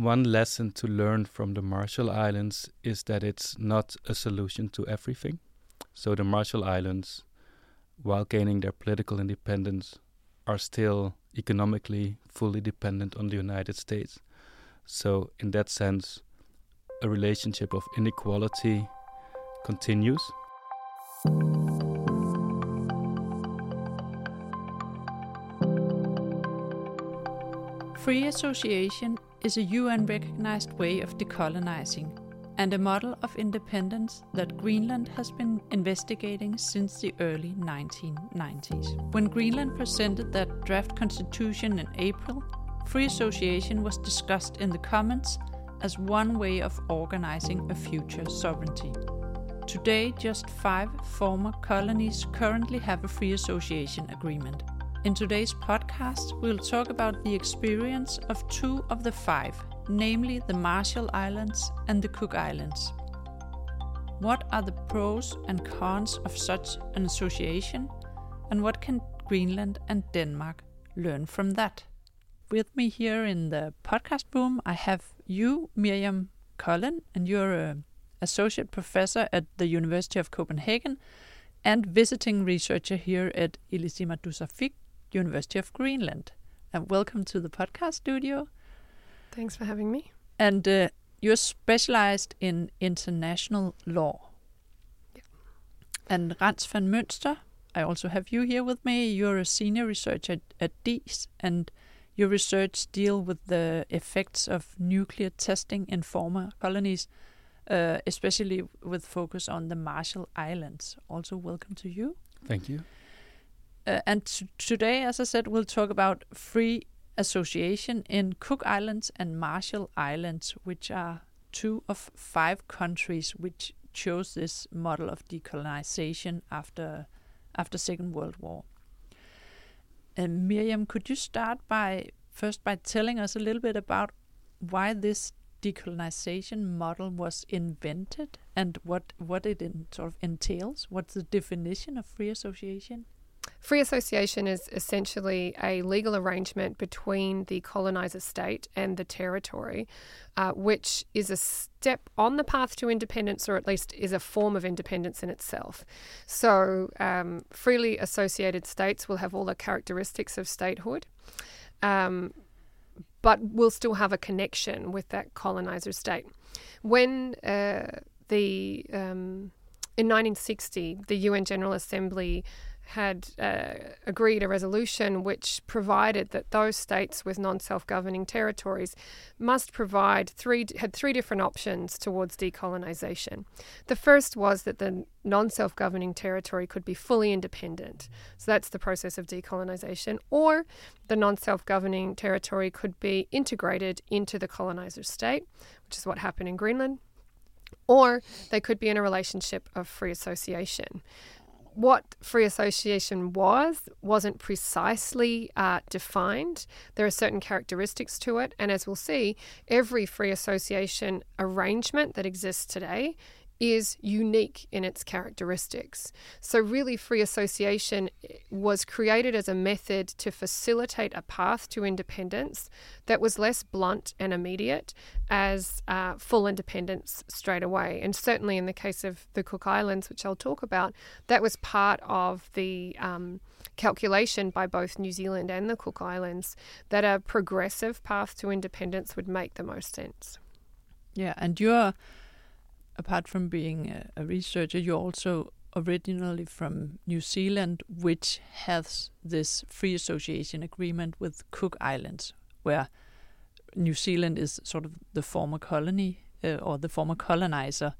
one lesson to learn from the Marshall Islands is that it's not a solution to everything. So the Marshall Islands, while gaining their political independence, are still economically fully dependent on the United States. So, in that sense, a relationship of inequality continues. Free association is a UN recognized way of decolonizing and a model of independence that Greenland has been investigating since the early 1990s. When Greenland presented that draft constitution in April, free association was discussed in the Commons as one way of organizing a future sovereignty. Today, just five former colonies currently have a free association agreement. In today's podcast, we'll talk about the experience of two of the five, namely the Marshall Islands and the Cook Islands. What are the pros and cons of such an association, and what can Greenland and Denmark learn from that? With me here in the podcast room, I have you, Miriam Cullen, and you're an associate professor at the University of Copenhagen and visiting researcher here at Ilisimatusarfik University of Greenland. And welcome to the podcast studio. Thanks for having me. And uh, you're specialized in international law. Yeah. And Rens van Munster, I also have you here with me. You're a senior researcher at, at DIIS, and your research deal with the effects of nuclear testing in former colonies, uh, especially with focus on the Marshall Islands. Also, welcome to you. Thank you. Uh, and today, as I said, we'll talk about free association in Cook Islands and Marshall Islands, which are two of five countries which chose this model of decolonization after after Second World War. And Miriam, could you start by first by telling us a little bit about why this decolonization model was invented and what what it in, sort of entails? What's the definition of free association? Free association is essentially a legal arrangement between the colonizer state and the territory, uh, which is a step on the path to independence, or at least is a form of independence in itself. So, um, freely associated states will have all the characteristics of statehood. Um, but will still have a connection with that colonizer state. When uh, the um, in 1960, the UN General Assembly had uh, agreed a resolution which provided that those states with non-self-governing territories must provide three had three different options towards decolonization. The first was that the non-self-governing territory could be fully independent. So that's the process of decolonization or the non-self-governing territory could be integrated into the colonizer state, which is what happened in Greenland. Or they could be in a relationship of free association what free association was wasn't precisely uh, defined. There are certain characteristics to it, and as we'll see, every free association arrangement that exists today is unique in its characteristics. So, really, free association eh, was created as a method to facilitate a path to independence that was less blunt and immediate as uh, full independence straight away. And certainly, in the case of the Cook Islands, which I'll talk about, that was part of the um, calculation by both New Zealand and the Cook Islands that a progressive path to independence would make the most sense. Yeah, and you're apart from being a, a researcher, you're also originally from New Zealand, which has this free association agreement with Cook Islands, where New Zealand is sort of the former colony uh, or the former colonizer.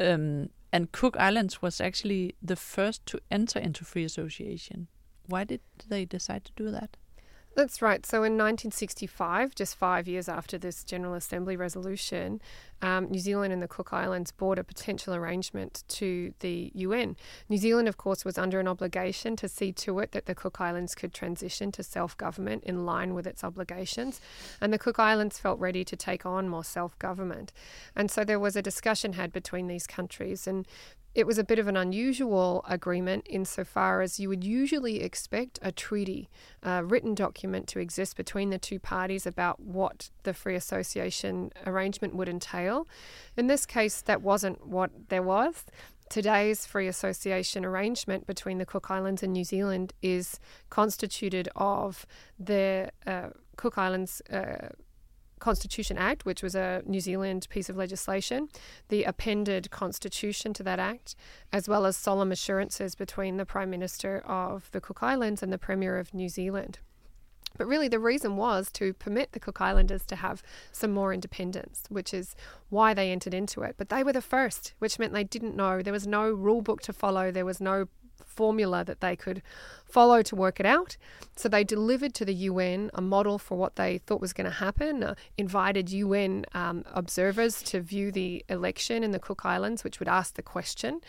Um, and Cook Islands was actually the first to enter into free association. Why did they decide to do that? That's right. So in 1965, just five years after this General Assembly resolution, um, New Zealand and the Cook Islands brought a potential arrangement to the UN. New Zealand, of course, was under an obligation to see to it that the Cook Islands could transition to self government in line with its obligations. And the Cook Islands felt ready to take on more self government. And so there was a discussion had between these countries. And it was a bit of an unusual agreement insofar as you would usually expect a treaty, a written document to exist between the two parties about what the free association arrangement would entail. In this case, that wasn't what there was. Today's free association arrangement between the Cook Islands and New Zealand is constituted of the uh, Cook Islands. Uh, Constitution Act, which was a New Zealand piece of legislation, the appended constitution to that act, as well as solemn assurances between the Prime Minister of the Cook Islands and the Premier of New Zealand. But really, the reason was to permit the Cook Islanders to have some more independence, which is why they entered into it. But they were the first, which meant they didn't know. There was no rule book to follow, there was no formula that they could follow to work it out. So they delivered to the UN a model for what they thought was going to happen, uh, invited UN um, observers to view the election in the Cook Islands, which would ask the question,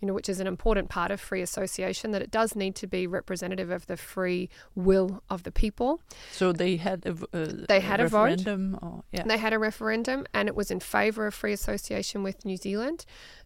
you know, which is an important part of free association, that it does need to be representative of the free will of the people. So they had a, uh, they had a, a referendum, vote. Or, yeah. They had a referendum, and it was in favour of free association with New Zealand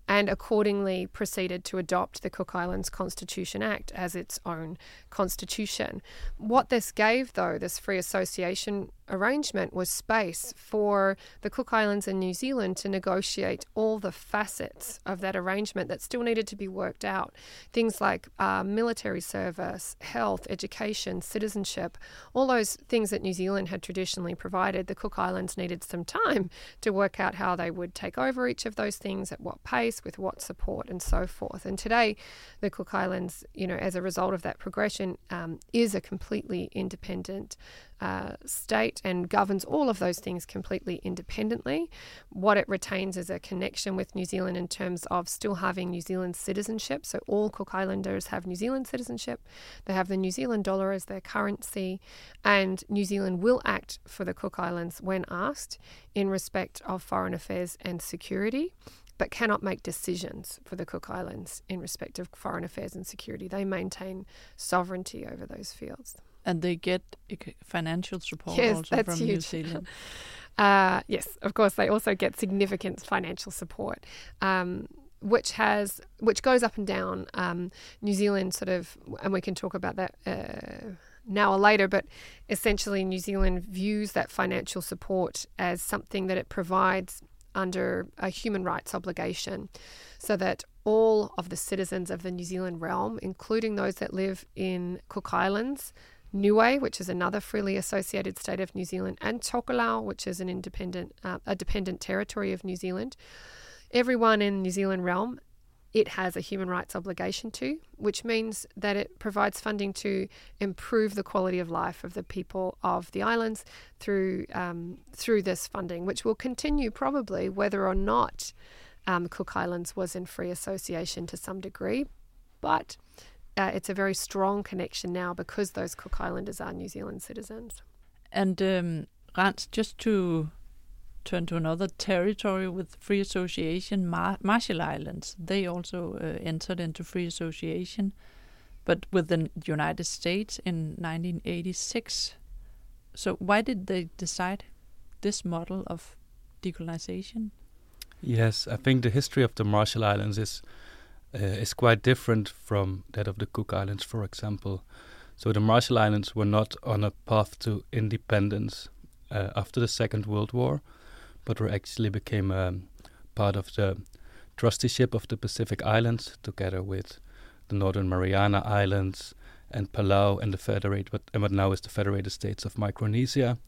and accordingly proceeded to adopt the Cook Islands Constitution Act as its own constitution. What this gave, though, this free association arrangement was space for the Cook Islands and New Zealand to negotiate all the facets of that arrangement that still needed to be worked out. Things like uh, military service, health, education, citizenship, all those things that New Zealand had traditionally provided. The Cook Islands needed some time to work out how they would take over each of those things, at what pace, with what support, and so forth. And today, the Cook Islands, you know, as a result of that progression, um, is a completely independent uh, state and governs all of those things completely independently. What it retains is a connection with New Zealand in terms of still having New Zealand citizenship. So all Cook Islanders have New Zealand citizenship. They have the New Zealand dollar as their currency, and New Zealand will act for the Cook Islands when asked in respect of foreign affairs and security but cannot make decisions for the Cook Islands in respect of foreign affairs and security. They maintain sovereignty over those fields. And they get financial support yes, also from huge. New Zealand. uh, yes, of course, they also get significant financial support. Um, which has which goes up and down. Um, New Zealand sort of, and we can talk about that uh, now or later, but essentially New Zealand views that financial support as something that it provides under a human rights obligation, so that all of the citizens of the New Zealand realm, including those that live in Cook Islands, Niue, which is another freely associated state of New Zealand, and Tokelau, which is an independent, uh, a dependent territory of New Zealand. Everyone in New Zealand realm, it has a human rights obligation to, which means that it provides funding to improve the quality of life of the people of the islands through um, through this funding, which will continue probably whether or not um, Cook Islands was in free association to some degree, but uh, it's a very strong connection now because those Cook Islanders are New Zealand citizens. And um, Rens, just to turn to another territory with free association, Mar- Marshall Islands, they also uh, entered into free association, but with the United States in 1986. So why did they decide this model of decolonization? Yes, I think the history of the Marshall Islands is uh, is quite different from that of the Cook Islands, for example. So the Marshall Islands were not on a path to independence uh, after the Second World War, but were actually became um, part of the trusteeship of the Pacific Islands, together with the Northern Mariana Islands and Palau and the federated, what, and what now is the Federated States of Micronesia,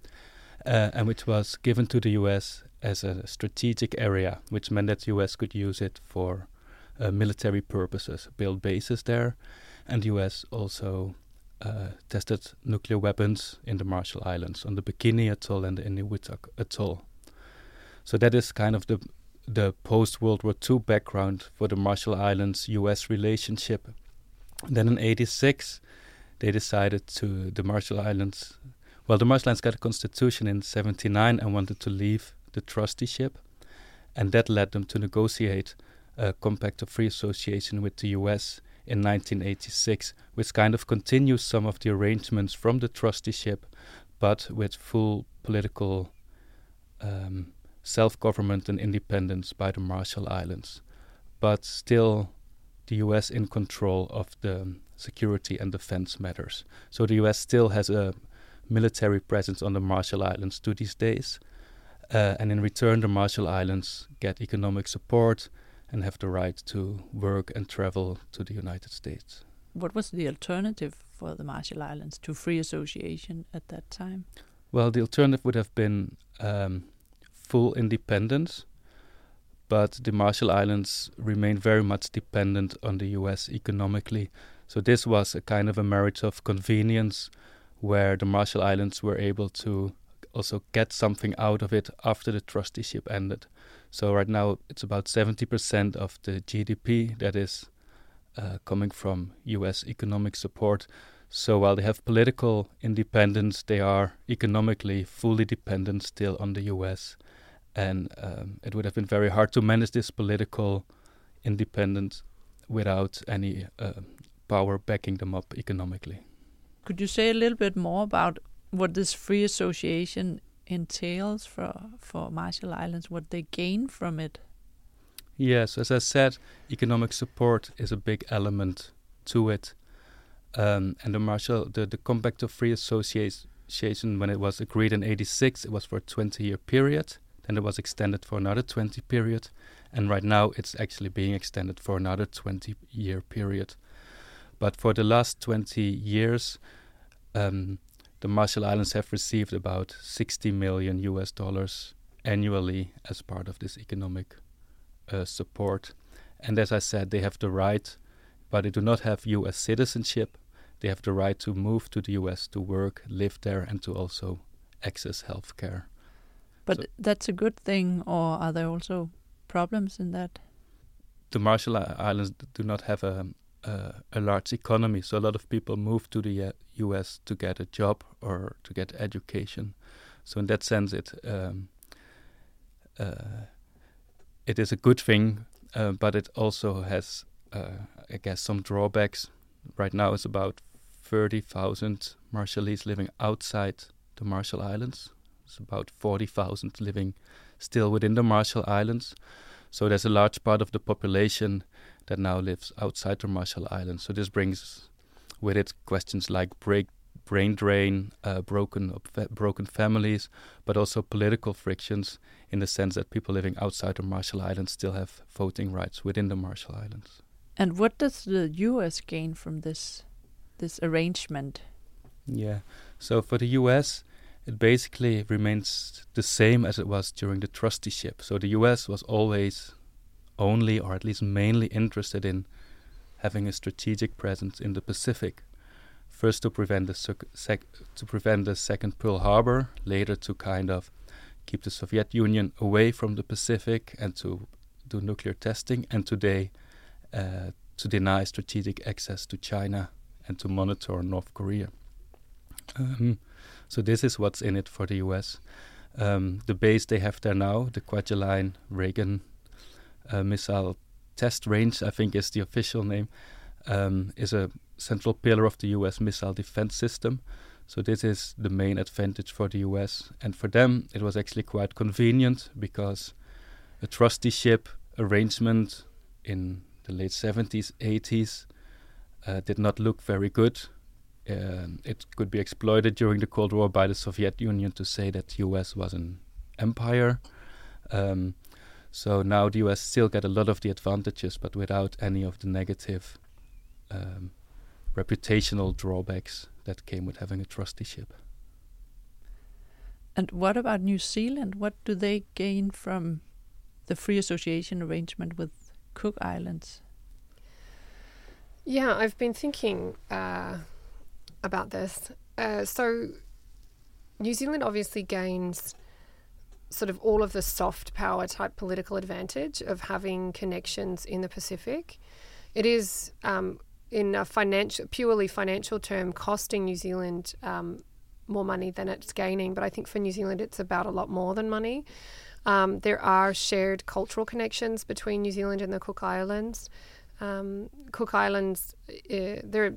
uh, and which was given to the U.S. as a strategic area, which meant that the U.S. could use it for uh, military purposes, build bases there, and the U.S. also uh, tested nuclear weapons in the Marshall Islands on the Bikini Atoll and the Enewetak Atoll. So that is kind of the the post World War II background for the Marshall Islands U.S. relationship. Then in '86, they decided to the Marshall Islands. Well, the Marshall Islands got a constitution in '79 and wanted to leave the trusteeship, and that led them to negotiate a compact of free association with the US in 1986, which kind of continues some of the arrangements from the trusteeship, but with full political um, self government and independence by the Marshall Islands. But still the US in control of the security and defense matters. So the US still has a military presence on the Marshall Islands to these days. Uh, and in return, the Marshall Islands get economic support and have the right to work and travel to the United States. What was the alternative for the Marshall Islands to free association at that time? Well, the alternative would have been um, full independence, but the Marshall Islands remained very much dependent on the US economically. So this was a kind of a marriage of convenience where the Marshall Islands were able to also get something out of it after the trusteeship ended. So right now it's about 70% of the GDP that is uh, coming from US economic support. So while they have political independence, they are economically fully dependent still on the US. And um, it would have been very hard to manage this political independence without any uh, power backing them up economically. Could you say a little bit more about what this free association entails for for Marshall Islands, what they gain from it? Yes, as I said, economic support is a big element to it. Um, and the Marshall, the, the Compact of Free Association, when it was agreed in '86, it was for a 20-year period. Then it was extended for another 20 period, and right now it's actually being extended for another 20-year period. But for the last 20 years, um, the Marshall Islands have received about 60 million US dollars annually as part of this economic uh, support. And as I said, they have the right, but they do not have US citizenship. They have the right to move to the US to work, live there, and to also access health care. But so that's a good thing, or are there also problems in that? The Marshall Islands do not have a, uh, a large economy, so a lot of people move to the uh, U.S. to get a job or to get education. So in that sense, it um, uh, it is a good thing, uh, but it also has, uh, I guess, some drawbacks. Right now, it's about thirty thousand Marshallese living outside the Marshall Islands. It's about forty thousand living still within the Marshall Islands. So there's a large part of the population that now lives outside the Marshall Islands. So this brings with it questions like break, brain drain, uh, broken broken families, but also political frictions in the sense that people living outside the Marshall Islands still have voting rights within the Marshall Islands. And what does the U.S. gain from this this arrangement? Yeah, so for the U.S., it basically remains the same as it was during the trusteeship. So the U.S. was always only, or at least mainly, interested in having a strategic presence in the Pacific. First, to prevent the to prevent the second Pearl Harbor, later to kind of keep the Soviet Union away from the Pacific and to do nuclear testing, and today uh, to deny strategic access to China and to monitor North Korea. Um, so this is what's in it for the U.S. Um, the base they have there now, the Kwajalein Reagan uh, missile test range, I think is the official name, um, is a central pillar of the U.S. missile defense system. So this is the main advantage for the U.S. And for them, it was actually quite convenient because a trusteeship arrangement in the late 70s, 80s uh, did not look very good. Um, it could be exploited during the Cold War by the Soviet Union to say that the U.S. was an empire. Um, so now the US still get a lot of the advantages, but without any of the negative um, reputational drawbacks that came with having a trusteeship. And what about New Zealand? What do they gain from the free association arrangement with Cook Islands? Yeah, I've been thinking uh, about this. Uh, so, New Zealand obviously gains sort of all of the soft power type political advantage of having connections in the Pacific. It is, um, in a financial, purely financial term, costing New Zealand um, more money than it's gaining. But I think for New Zealand, it's about a lot more than money. Um, there are shared cultural connections between New Zealand and the Cook Islands. Um, Cook Islands, uh, there,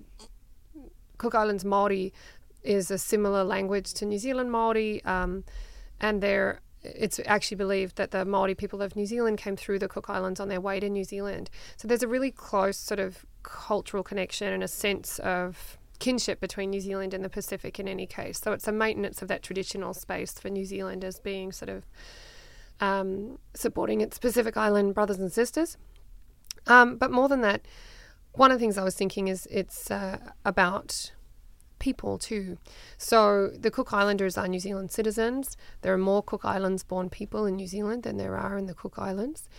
Cook Islands Maori is a similar language to New Zealand Maori, um, and there it's actually believed that the Maori people of New Zealand came through the Cook Islands on their way to New Zealand. So there's a really close sort of cultural connection and a sense of kinship between New Zealand and the Pacific in any case. So it's a maintenance of that traditional space for New Zealand as being sort of um, supporting its Pacific Island brothers and sisters. Um, but more than that, one of the things I was thinking is it's uh, about people too. So the Cook Islanders are New Zealand citizens. There are more Cook Islands born people in New Zealand than there are in the Cook Islands.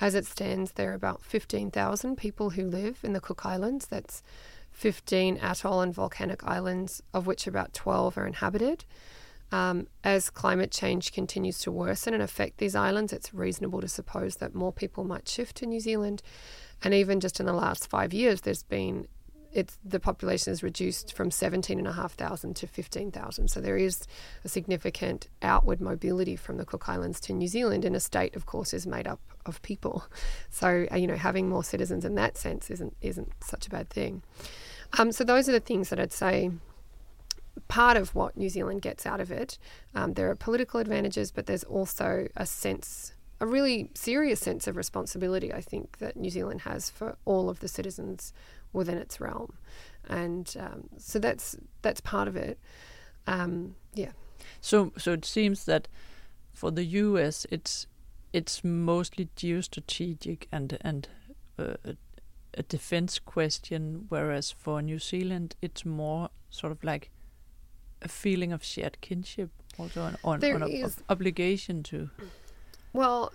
As it stands, there are about 15,000 people who live in the Cook Islands. That's 15 atoll and volcanic islands, of which about 12 are inhabited. Um, as climate change continues to worsen and affect these islands, it's reasonable to suppose that more people might shift to New Zealand. And even just in the last five years, there's been it's the population is reduced from 17,500 to 15,000. So there is a significant outward mobility from the Cook Islands to New Zealand, and a state, of course, is made up of people. So uh, you know, having more citizens in that sense isn't isn't such a bad thing. Um, so those are the things that I'd say part of what New Zealand gets out of it. Um, there are political advantages, but there's also a sense, a really serious sense of responsibility, I think, that New Zealand has for all of the citizens within its realm. And um, so that's that's part of it. Um, yeah. So so it seems that for the U.S. it's it's mostly geostrategic and and uh, a defense question, whereas for New Zealand it's more sort of like a feeling of shared kinship, also on, on, on a, obligation to. Well,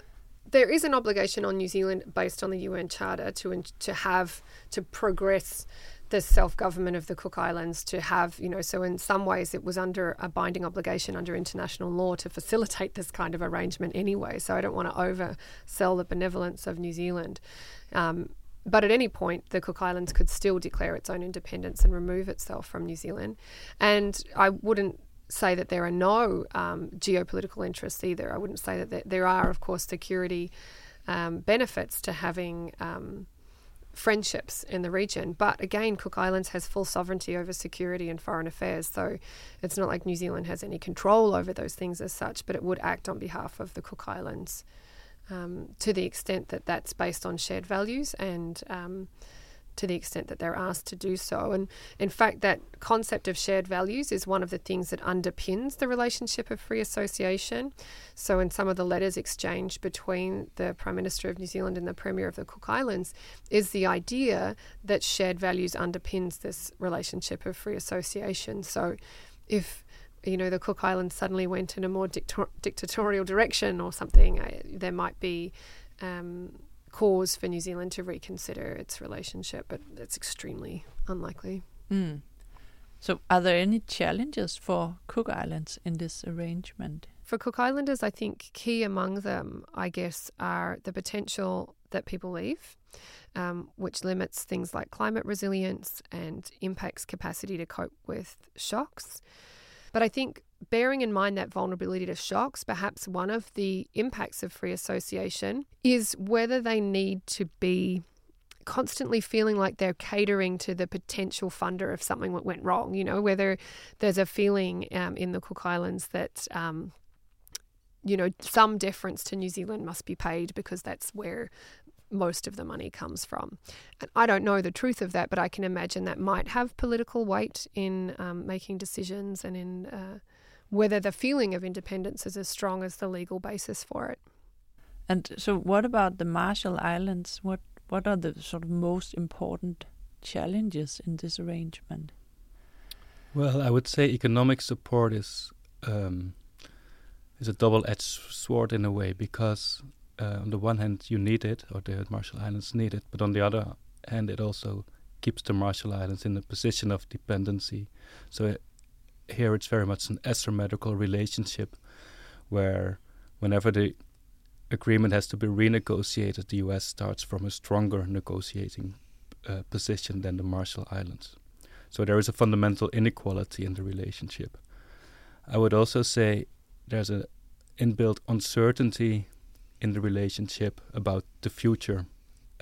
there is an obligation on New Zealand based on the UN Charter to to have to progress the self government of the Cook Islands to have, you know, so in some ways it was under a binding obligation under international law to facilitate this kind of arrangement anyway. So I don't want to oversell the benevolence of New Zealand. Um, but at any point, the Cook Islands could still declare its own independence and remove itself from New Zealand. And I wouldn't say that there are no um, geopolitical interests either. I wouldn't say that there are, of course, security um, benefits to having um, friendships in the region. But again, Cook Islands has full sovereignty over security and foreign affairs. So it's not like New Zealand has any control over those things as such, but it would act on behalf of the Cook Islands um, to the extent that that's based on shared values and um, to the extent that they're asked to do so. And in fact, that concept of shared values is one of the things that underpins the relationship of free association. So, in some of the letters exchanged between the Prime Minister of New Zealand and the Premier of the Cook Islands, is the idea that shared values underpins this relationship of free association. So, if you know, the Cook Islands suddenly went in a more dictor- dictatorial direction or something, I, there might be um, cause for New Zealand to reconsider its relationship, but it's extremely unlikely. Mm. So, are there any challenges for Cook Islands in this arrangement? For Cook Islanders, I think key among them, I guess, are the potential that people leave, um, which limits things like climate resilience and impacts capacity to cope with shocks. But I think bearing in mind that vulnerability to shocks, perhaps one of the impacts of free association is whether they need to be constantly feeling like they're catering to the potential funder if something went wrong. You know, whether there's a feeling um, in the Cook Islands that. Um, you know, some deference to New Zealand must be paid because that's where most of the money comes from. And I don't know the truth of that, but I can imagine that might have political weight in um, making decisions and in uh, whether the feeling of independence is as strong as the legal basis for it. And so, what about the Marshall Islands? What what are the sort of most important challenges in this arrangement? Well, I would say economic support is um, is a double-edged sword in a way because uh, on the one hand you need it, or the Marshall Islands need it, but on the other hand it also keeps the Marshall Islands in a position of dependency. So it, uh, here it's very much an asymmetrical relationship, where whenever the agreement has to be renegotiated, the U.S. starts from a stronger negotiating uh, position than the Marshall Islands. So there is a fundamental inequality in the relationship. I would also say there's an inbuilt uncertainty in the relationship about the future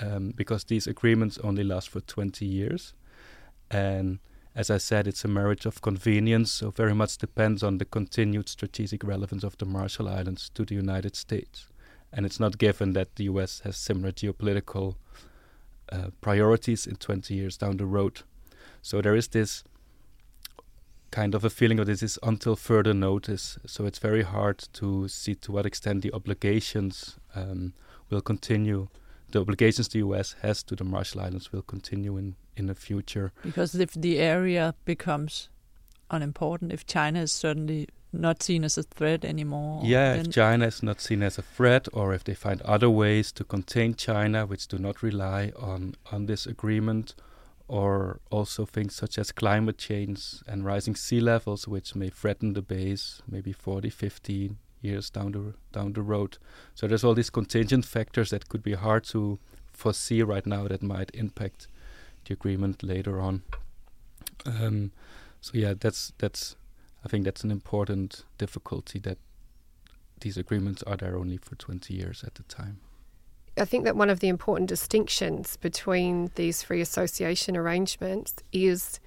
um, because these agreements only last for 20 years and as I said, it's a marriage of convenience, so very much depends on the continued strategic relevance of the Marshall Islands to the United States. And it's not given that the US has similar geopolitical uh, priorities in 20 years down the road. So there is this kind of a feeling of this is until further notice. So it's very hard to see to what extent the obligations um, will continue. The obligations the US has to the Marshall Islands will continue in, in the future. Because if the area becomes unimportant, if China is certainly not seen as a threat anymore. Yeah, if China is not seen as a threat, or if they find other ways to contain China which do not rely on, on this agreement, or also things such as climate change and rising sea levels, which may threaten the base maybe 40, 50 years down the down the road. So there's all these contingent factors that could be hard to foresee right now that might impact the agreement later on. Um, so yeah, that's that's I think that's an important difficulty that these agreements are there only for 20 years at the time. I think that one of the important distinctions between these free association arrangements is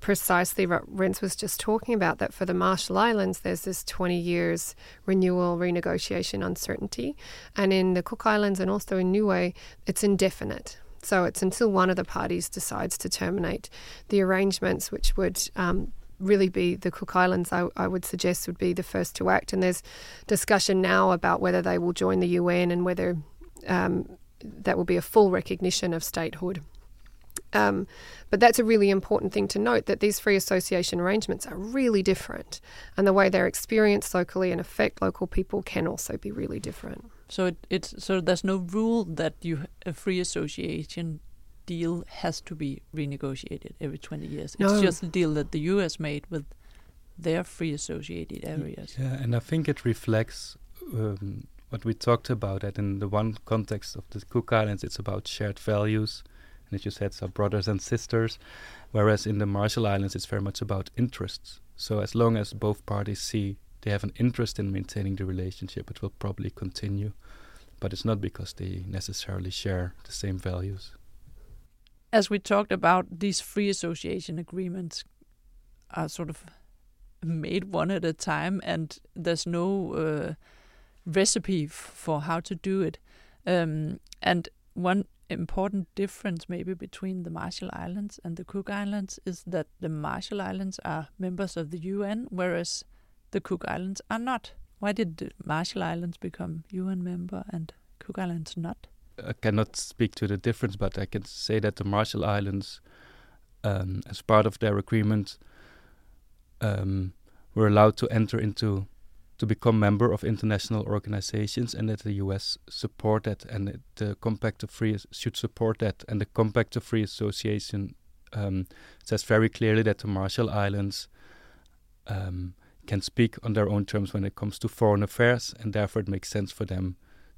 precisely what Rens was just talking about that for the Marshall Islands, there's this 20 years renewal renegotiation uncertainty. And in the Cook Islands and also in Niue, it's indefinite. So it's until one of the parties decides to terminate the arrangements, which would um, really be the Cook Islands, I, I, would suggest, would be the first to act. And there's discussion now about whether they will join the UN and whether um, that will be a full recognition of statehood. Um, but that's a really important thing to note that these free association arrangements are really different, and the way they're experienced locally and affect local people can also be really different. So it, it's so there's no rule that you a free association deal has to be renegotiated every 20 years. No. It's just a deal that the US made with their free associated areas. Yeah, and I think it reflects um, what we talked about that in the one context of the Cook Islands, it's about shared values. And as you said, so brothers and sisters. Whereas in the Marshall Islands, it's very much about interests. So as long as both parties see they have an interest in maintaining the relationship, it will probably continue. But it's not because they necessarily share the same values as we talked about, these free association agreements are sort of made one at a time, and there's no uh, recipe for how to do it. Um, and one important difference, maybe between the Marshall Islands and the Cook Islands, is that the Marshall Islands are members of the UN, whereas the Cook Islands are not. Why did the Marshall Islands become UN member and Cook Islands not? I cannot speak to the difference, but I can say that the Marshall Islands, um, as part of their agreement, um, were allowed to enter into to become member of international organizations, and that the U.S. support that, and the Compact of Free should support that, and the Compact of Free Association um, says very clearly that the Marshall Islands um, can speak on their own terms when it comes to foreign affairs, and therefore it makes sense for them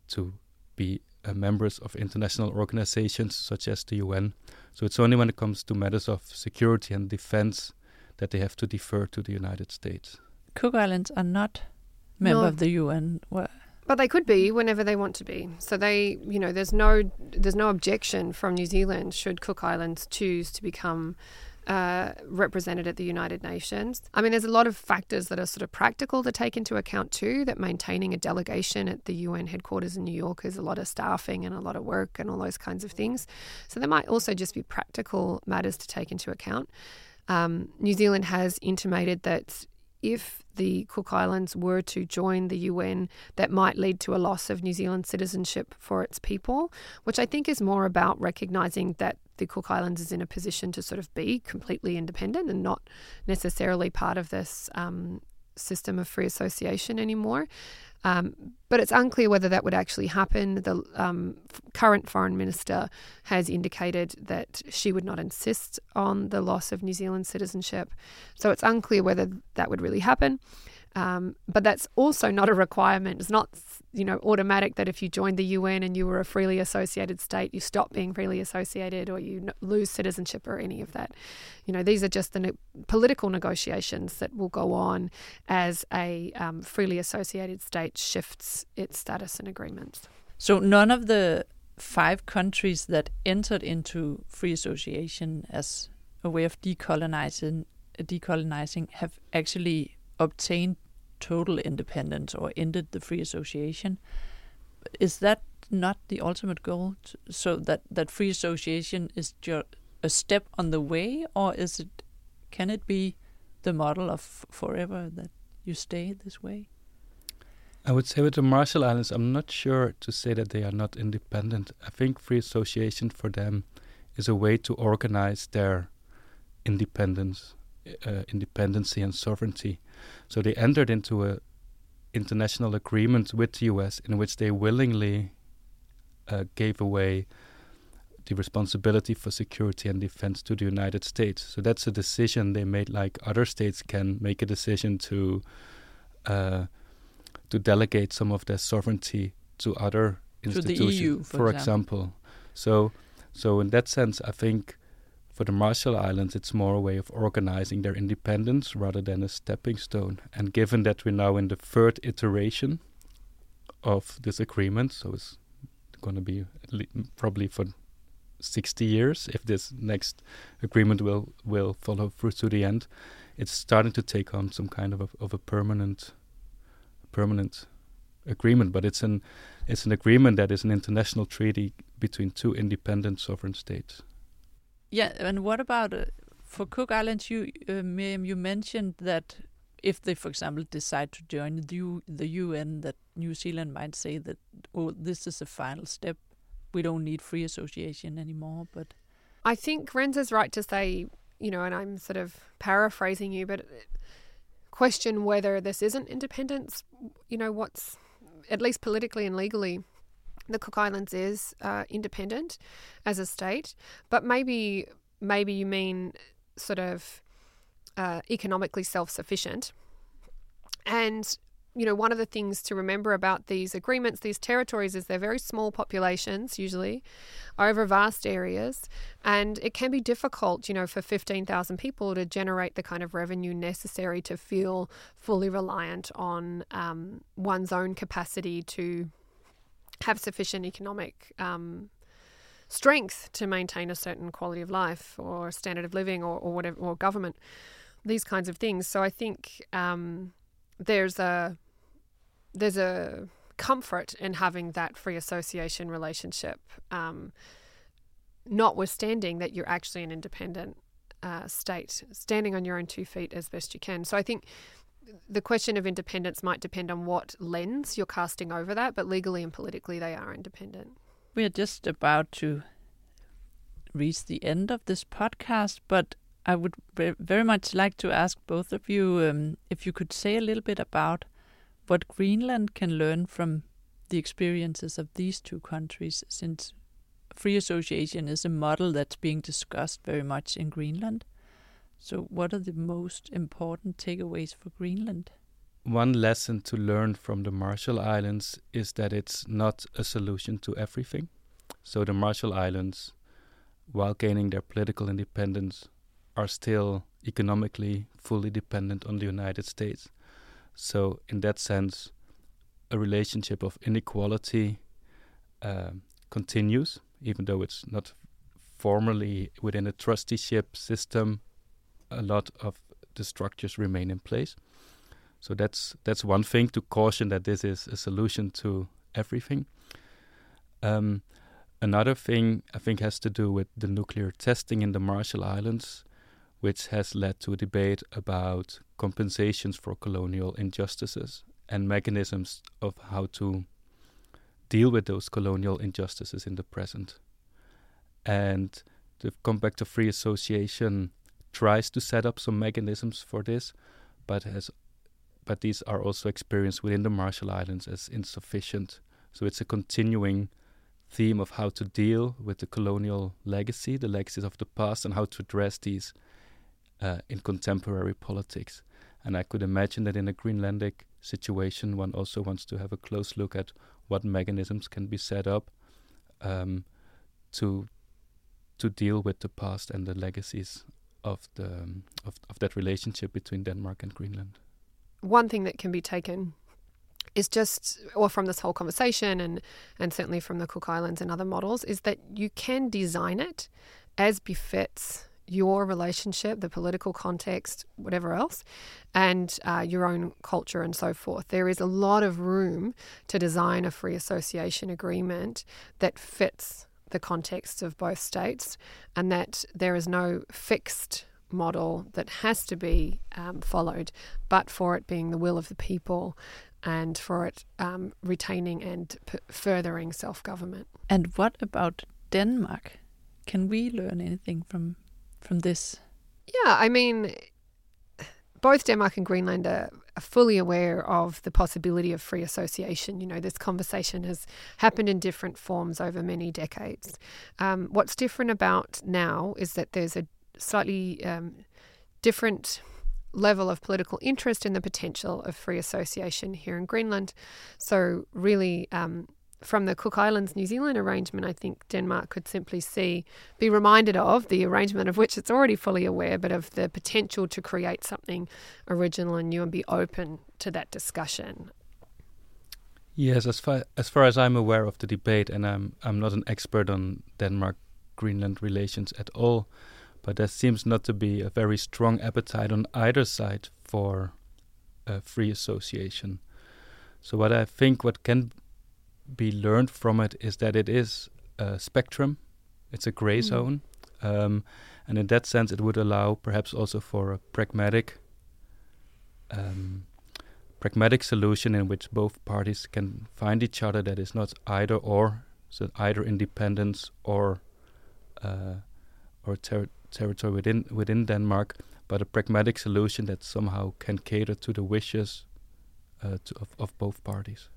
to be uh, members of international organizations such as the UN. So it's only when it comes to matters of security and defense that they have to defer to the United States. Cook Islands are not member no. of the UN. What? But they could be whenever they want to be. So they, you know, there's no there's no objection from New Zealand should Cook Islands choose to become uh, represented at the United Nations. I mean, there's a lot of factors that are sort of practical to take into account too. That maintaining a delegation at the UN headquarters in New York is a lot of staffing and a lot of work and all those kinds of things. So there might also just be practical matters to take into account. Um, New Zealand has intimated that if the Cook Islands were to join the UN, that might lead to a loss of New Zealand citizenship for its people, which I think is more about recognizing that the Cook Islands is in a position to sort of be completely independent and not necessarily part of this um, system of free association anymore. Um, but it's unclear whether that would actually happen. The um, current foreign minister has indicated that she would not insist on the loss of New Zealand citizenship. So it's unclear whether that would really happen. Um, but that's also not a requirement. It's not, you know, automatic that if you joined the UN and you were a freely associated state, you stop being freely associated or you lose citizenship or any of that. You know, these are just the ne- political negotiations that will go on as a um, freely associated state shifts its status and agreements. So none of the five countries that entered into free association as a way of decolonizing, decolonizing have actually obtained total independence or ended the free association. Is that not the ultimate goal? So that that free association is just a step on the way, or is it? Can it be the model of forever that you stay this way? I would say with the Marshall Islands, I'm not sure to say that they are not independent. I think free association for them is a way to organize their independence, uh, independency, and sovereignty. So they entered into a international agreement with the U.S. in which they willingly uh, gave away the responsibility for security and defense to the United States. So that's a decision they made, like other states can make a decision to uh, to delegate some of their sovereignty to other institutions, to EU, for, for example. example. So, so in that sense, I think for the Marshall Islands, it's more a way of organizing their independence rather than a stepping stone. And given that we're now in the third iteration of this agreement, so it's going to be probably for 60 years if this next agreement will will follow through to the end it's starting to take on some kind of a, of a permanent permanent agreement but it's an it's an agreement that is an international treaty between two independent sovereign states yeah and what about uh, for cook islands you uh, Miriam, you mentioned that if they for example decide to join the, U, the UN that New Zealand might say that oh this is a final step we don't need free association anymore. But I think Renza's right to say, you know, and I'm sort of paraphrasing you, but question whether this isn't independence. You know, what's at least politically and legally, the Cook Islands is uh, independent as a state, but maybe maybe you mean sort of uh, economically self sufficient. And you know, one of the things to remember about these agreements, these territories, is they're very small populations, usually, over vast areas. And it can be difficult, you know, for 15,000 people to generate the kind of revenue necessary to feel fully reliant on um, one's own capacity to have sufficient economic um, strength to maintain a certain quality of life or standard of living or, or whatever, or government, these kinds of things. So I think. Um, there's a there's a comfort in having that free association relationship, um, notwithstanding that you're actually an independent uh, state, standing on your own two feet as best you can. So I think the question of independence might depend on what lens you're casting over that, but legally and politically, they are independent. We are just about to reach the end of this podcast, but I would very much like to ask both of you um, if you could say a little bit about what Greenland can learn from the experiences of these two countries, since free association is a model that's being discussed very much in Greenland. So, what are the most important takeaways for Greenland? One lesson to learn from the Marshall Islands is that it's not a solution to everything. So, the Marshall Islands, while gaining their political independence, are still economically fully dependent on the United States. So, in that sense, a relationship of inequality uh, continues, even though it's not formally within a trusteeship system. A lot of the structures remain in place. So that's that's one thing to caution that this is a solution to everything. Um, another thing I think has to do with the nuclear testing in the Marshall Islands which has led to a debate about compensations for colonial injustices and mechanisms of how to deal with those colonial injustices in the present. And to come back to free association tries to set up some mechanisms for this, but has but these are also experienced within the Marshall Islands as insufficient. So it's a continuing theme of how to deal with the colonial legacy, the legacies of the past, and how to address these uh, in contemporary politics. And I could imagine that in a Greenlandic situation, one also wants to have a close look at what mechanisms can be set up um, to to deal with the past and the legacies of the um, of, of that relationship between Denmark and Greenland. One thing that can be taken is just, or from this whole conversation, and and certainly from the Cook Islands and other models, is that you can design it as befits your relationship, the political context, whatever else, and uh, your own culture and so forth. There is a lot of room to design a free association agreement that fits the context of both states and that there is no fixed model that has to be um, followed, but for it being the will of the people and for it um, retaining and p- furthering self government. And what about Denmark? Can we learn anything from from this? Yeah, I mean, both Denmark and Greenland are, are fully aware of the possibility of free association. You know, this conversation has happened in different forms over many decades. Um, what's different about now is that there's a slightly um, different level of political interest in the potential of free association here in Greenland. So, really, um, from the Cook Islands New Zealand arrangement, I think Denmark could simply see, be reminded of the arrangement of which it's already fully aware, but of the potential to create something original and new and be open to that discussion. Yes, as far as far as I'm aware of the debate, and I'm I'm not an expert on Denmark Greenland relations at all, but there seems not to be a very strong appetite on either side for a free association. So what I think what can be learned from it is that it is a spectrum, it's a gray mm. zone, um, and in that sense, it would allow perhaps also for a pragmatic, um, pragmatic solution in which both parties can find each other. That is not either or, so either independence or uh, or ter- territory within within Denmark, but a pragmatic solution that somehow can cater to the wishes uh, to, of of both parties.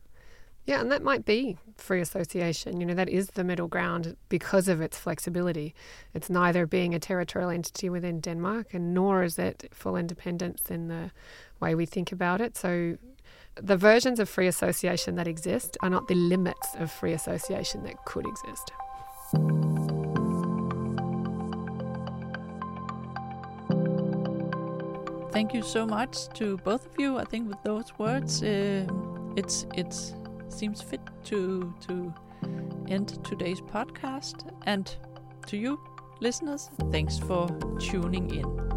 Yeah, and that might be free association. You know, that is the middle ground because of its flexibility. It's neither being a territorial entity within Denmark, and nor is it full independence in the way we think about it. So, the versions of free association that exist are not the limits of free association that could exist. Thank you so much to both of you. I think with those words, uh, it's it's seems fit to to end today's podcast. And to you, listeners, thanks for tuning in.